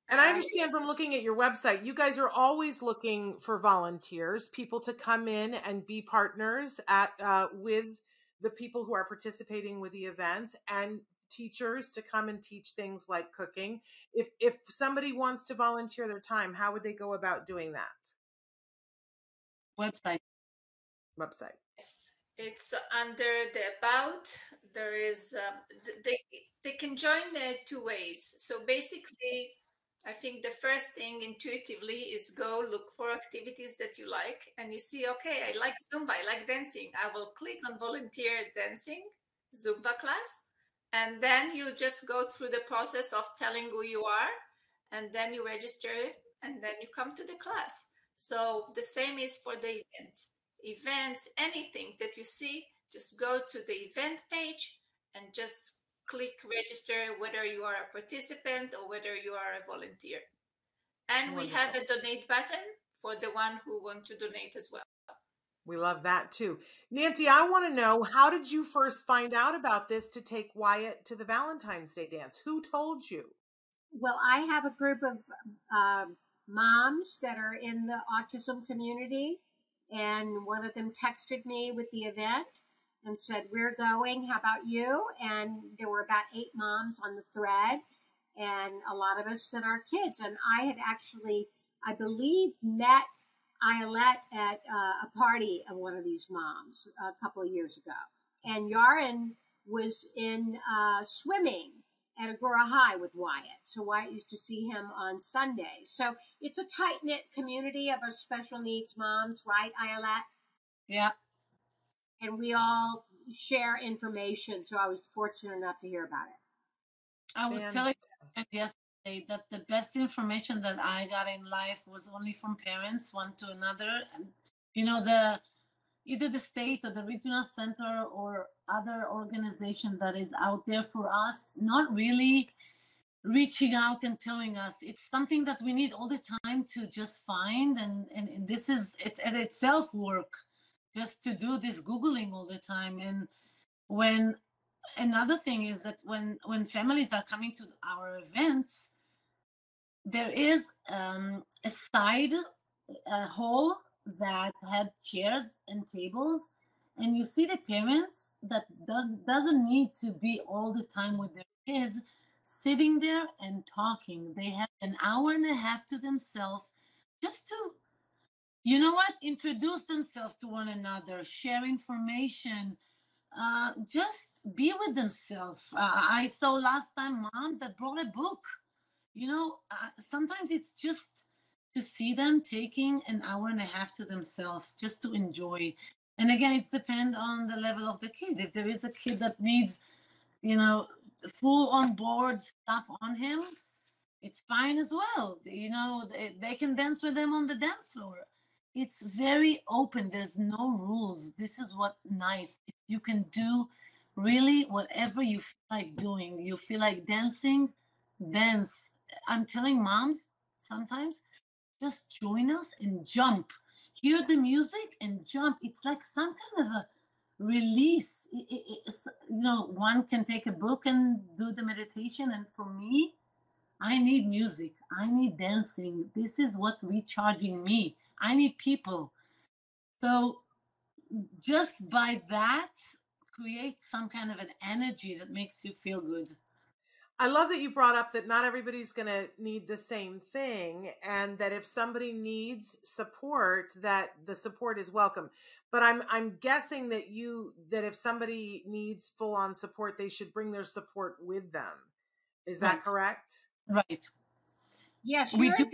And I understand from looking at your website, you guys are always looking for volunteers, people to come in and be partners at uh, with the people who are participating with the events, and teachers to come and teach things like cooking. If if somebody wants to volunteer their time, how would they go about doing that? Website. Website. Yes. It's under the about. There is um, they they can join the two ways. So basically, I think the first thing intuitively is go look for activities that you like and you see, okay, I like Zumba, I like dancing. I will click on volunteer dancing, Zumba class. And then you just go through the process of telling who you are and then you register and then you come to the class. So the same is for the event. Events, anything that you see, just go to the event page and just click register whether you are a participant or whether you are a volunteer. And Wonderful. we have a donate button for the one who want to donate as well. We love that too. Nancy, I want to know how did you first find out about this to take Wyatt to the Valentine's Day dance? Who told you? Well, I have a group of uh, moms that are in the autism community, and one of them texted me with the event and said, We're going. How about you? And there were about eight moms on the thread, and a lot of us sent our kids. And I had actually, I believe, met Ayelet at uh, a party of one of these moms a couple of years ago. And Yarin was in uh, swimming at Agoura High with Wyatt. So Wyatt used to see him on Sundays. So it's a tight knit community of us special needs moms, right, Ayelet? Yeah and we all share information. So I was fortunate enough to hear about it. I was telling you yesterday that the best information that I got in life was only from parents, one to another. And you know, the either the state or the regional center or other organization that is out there for us, not really reaching out and telling us. It's something that we need all the time to just find and and, and this is it at itself work just to do this googling all the time. And when another thing is that when when families are coming to our events there is um, a side a hall that had chairs and tables and you see the parents that do- doesn't need to be all the time with their kids sitting there and talking they have an hour and a half to themselves just to you know what? Introduce themselves to one another, share information, uh, just be with themselves. Uh, I saw last time mom that brought a book. You know, uh, sometimes it's just to see them taking an hour and a half to themselves just to enjoy. And again, it's depend on the level of the kid. If there is a kid that needs, you know, full on board stuff on him, it's fine as well. You know, they, they can dance with them on the dance floor. It's very open. There's no rules. This is what nice. You can do really whatever you feel like doing you feel like dancing dance. I'm telling moms sometimes just join us and jump hear the music and jump. It's like some kind of a release. It, it, you know one can take a book and do the meditation. And for me i need music. I need dancing. This is what recharging me. I need people. So just by that, create some kind of an energy that makes you feel good. I love that you brought up that not everybody's going to need the same thing and that if somebody needs support that the support is welcome. But I'm I'm guessing that you that if somebody needs full on support they should bring their support with them. Is that right. correct? Right. Yes, we do.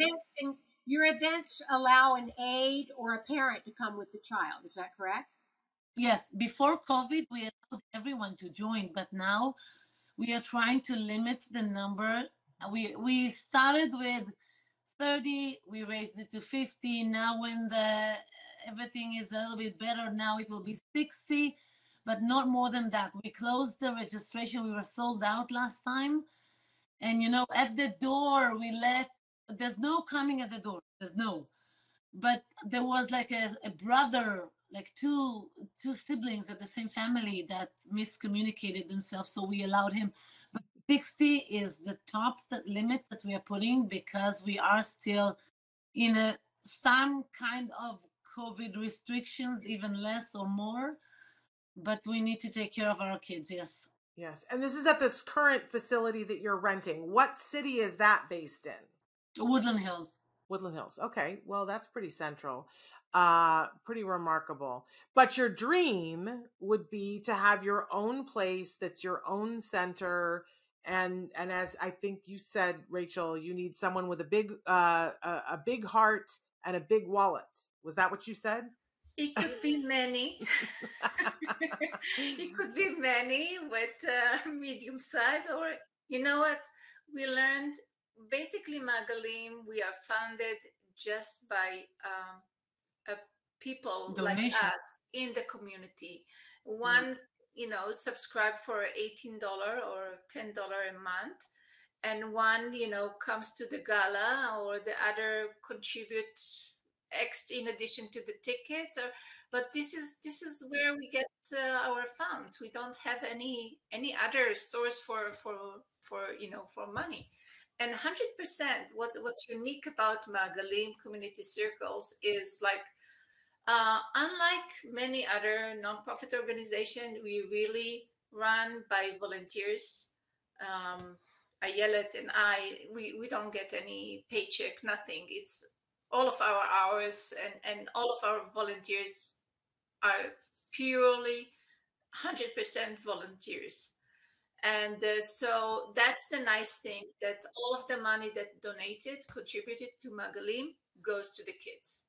Your events allow an aide or a parent to come with the child. Is that correct? Yes. Before COVID, we allowed everyone to join, but now we are trying to limit the number. We we started with 30, we raised it to 50. Now when the everything is a little bit better, now it will be 60, but not more than that. We closed the registration. We were sold out last time. And you know, at the door, we let there's no coming at the door. There's no. But there was like a, a brother, like two two siblings at the same family that miscommunicated themselves. So we allowed him. But 60 is the top that limit that we are putting because we are still in a some kind of COVID restrictions, even less or more. But we need to take care of our kids, yes. Yes. And this is at this current facility that you're renting. What city is that based in? Woodland Hills. Woodland Hills. Okay. Well, that's pretty central. Uh pretty remarkable. But your dream would be to have your own place that's your own center and and as I think you said, Rachel, you need someone with a big uh, a, a big heart and a big wallet. Was that what you said? It could be many. it could be many with uh, medium size, or you know what? We learned basically Magalim. We are founded just by um, people Donation. like us in the community. One, mm. you know, subscribe for eighteen dollar or ten dollar a month, and one, you know, comes to the gala, or the other contribute X in addition to the tickets or but this is this is where we get uh, our funds we don't have any any other source for for for you know for money and 100% what's what's unique about magalim community circles is like uh, unlike many other nonprofit organizations we really run by volunteers um, Ayelet and I, we, we don't get any paycheck, nothing. It's all of our hours and, and all of our volunteers are purely 100% volunteers. And uh, so that's the nice thing that all of the money that donated, contributed to Magalim goes to the kids.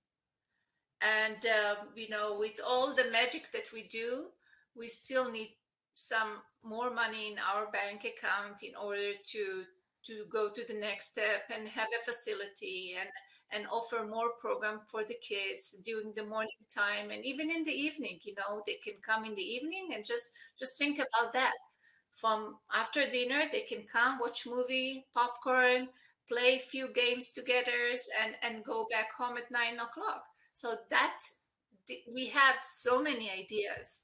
And, um, you know, with all the magic that we do, we still need some more money in our bank account in order to to go to the next step and have a facility and and offer more program for the kids during the morning time and even in the evening you know they can come in the evening and just just think about that. From after dinner they can come watch movie popcorn play a few games together and and go back home at nine o'clock so that we have so many ideas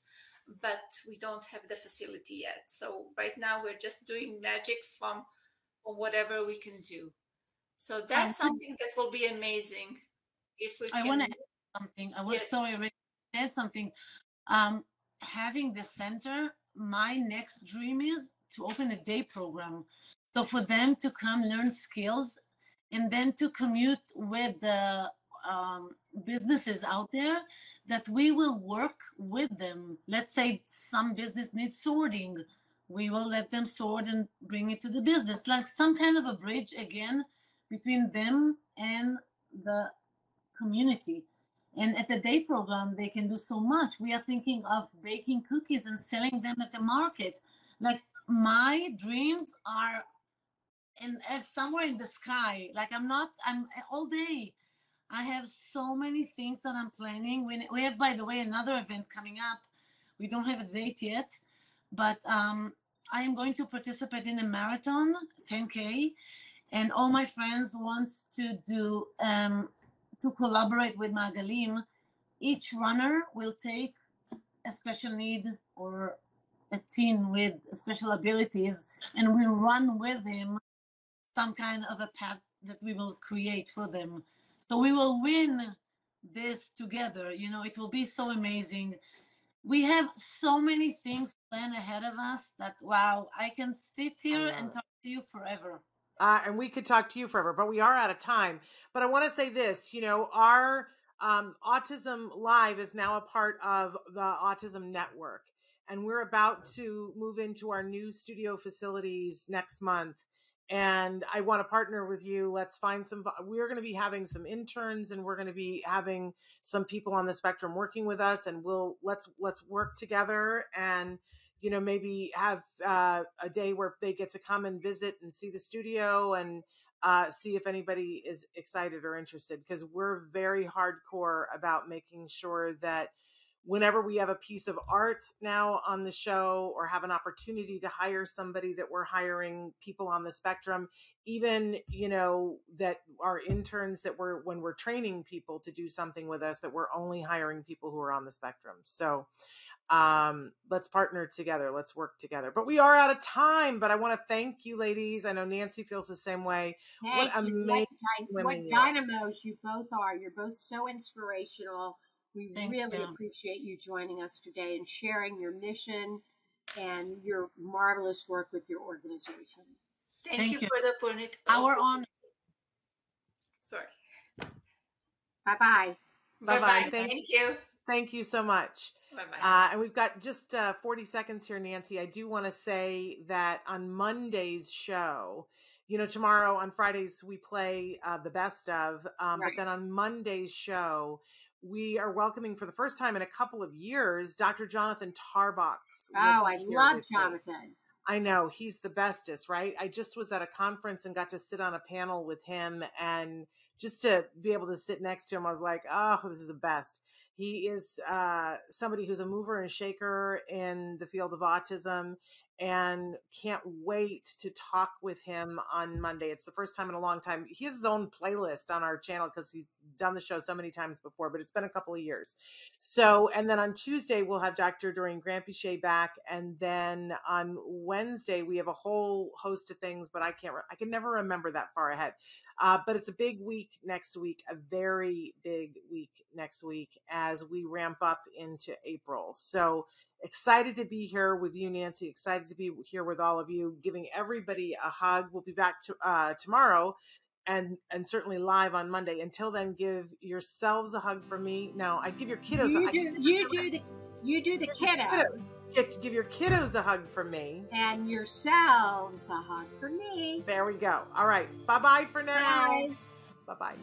but we don't have the facility yet so right now we're just doing magics from, from whatever we can do so that's something that will be amazing if we. I want to add something. I was yes. sorry, Rick, add something. Um, having the center, my next dream is to open a day program. So for them to come learn skills and then to commute with the um, businesses out there that we will work with them. Let's say some business needs sorting. We will let them sort and bring it to the business, like some kind of a bridge again between them and the community. And at the day program, they can do so much. We are thinking of baking cookies and selling them at the market. Like my dreams are in somewhere in the sky. Like I'm not. I'm all day. I have so many things that I'm planning. We, have, by the way, another event coming up. We don't have a date yet, but um, I am going to participate in a marathon, 10K, and all my friends want to do um, to collaborate with Magalim. Each runner will take a special need or a teen with special abilities, and we run with him some kind of a path that we will create for them. So we will win this together. You know, it will be so amazing. We have so many things planned ahead of us that wow, I can sit here and talk to you forever. Uh, and we could talk to you forever, but we are out of time. But I want to say this you know, our um, Autism Live is now a part of the Autism Network. And we're about to move into our new studio facilities next month. And I want to partner with you. Let's find some. We're going to be having some interns, and we're going to be having some people on the spectrum working with us. And we'll let's let's work together and you know maybe have uh, a day where they get to come and visit and see the studio and uh, see if anybody is excited or interested because we're very hardcore about making sure that whenever we have a piece of art now on the show or have an opportunity to hire somebody that we're hiring people on the spectrum even you know that our interns that we're when we're training people to do something with us that we're only hiring people who are on the spectrum. So um let's partner together. Let's work together. But we are out of time but i want to thank you ladies. I know nancy feels the same way. Thank what you. amazing what, what dynamos you both are. You're both so inspirational we thank really you. appreciate you joining us today and sharing your mission and your marvelous work with your organization. Thank, thank you, you, for the opportunity our honor. Sorry. Bye bye bye bye thank, thank you. Thank you so much. Bye-bye. Uh, and we've got just uh, 40 seconds here, Nancy. I do want to say that on Monday's show, you know, tomorrow on Fridays we play uh, the best of, um, Right. but then on Monday's show, we are welcoming for the first time in a couple of years Dr. Jonathan Tarbox. Oh, I love. Jonathan. I know he's the bestest, right? I just was at a conference and got to sit on a panel with him, and just to be able to sit next to him, I was like, "Oh, this is the best." He is uh, somebody who's a mover and shaker in the field of autism, and can't wait to talk with him on Monday. It's the first time in a long time. He has his own playlist on our channel because he's done the show so many times before, but it's been a couple of years. So, and then on Tuesday, we'll have Dr. Doreen Granpeesheh back. And then on Wednesday, we have a whole host of things, but I can't, I can never remember that far ahead. Uh, but it's a big week next week, a very big week next week as we ramp up into April. So excited to be here with you, Nancy. Excited to be here with all of you, giving everybody a hug. We'll be back to, uh, tomorrow and and certainly live on Monday. Until then, give yourselves a hug from me. Now, I give your kiddos. You a, do, you do the, you do the kiddo, kiddos. Give, give your kiddos a hug from me. and yourselves a hug for me. There we go. All right. Bye bye for now. Bye bye.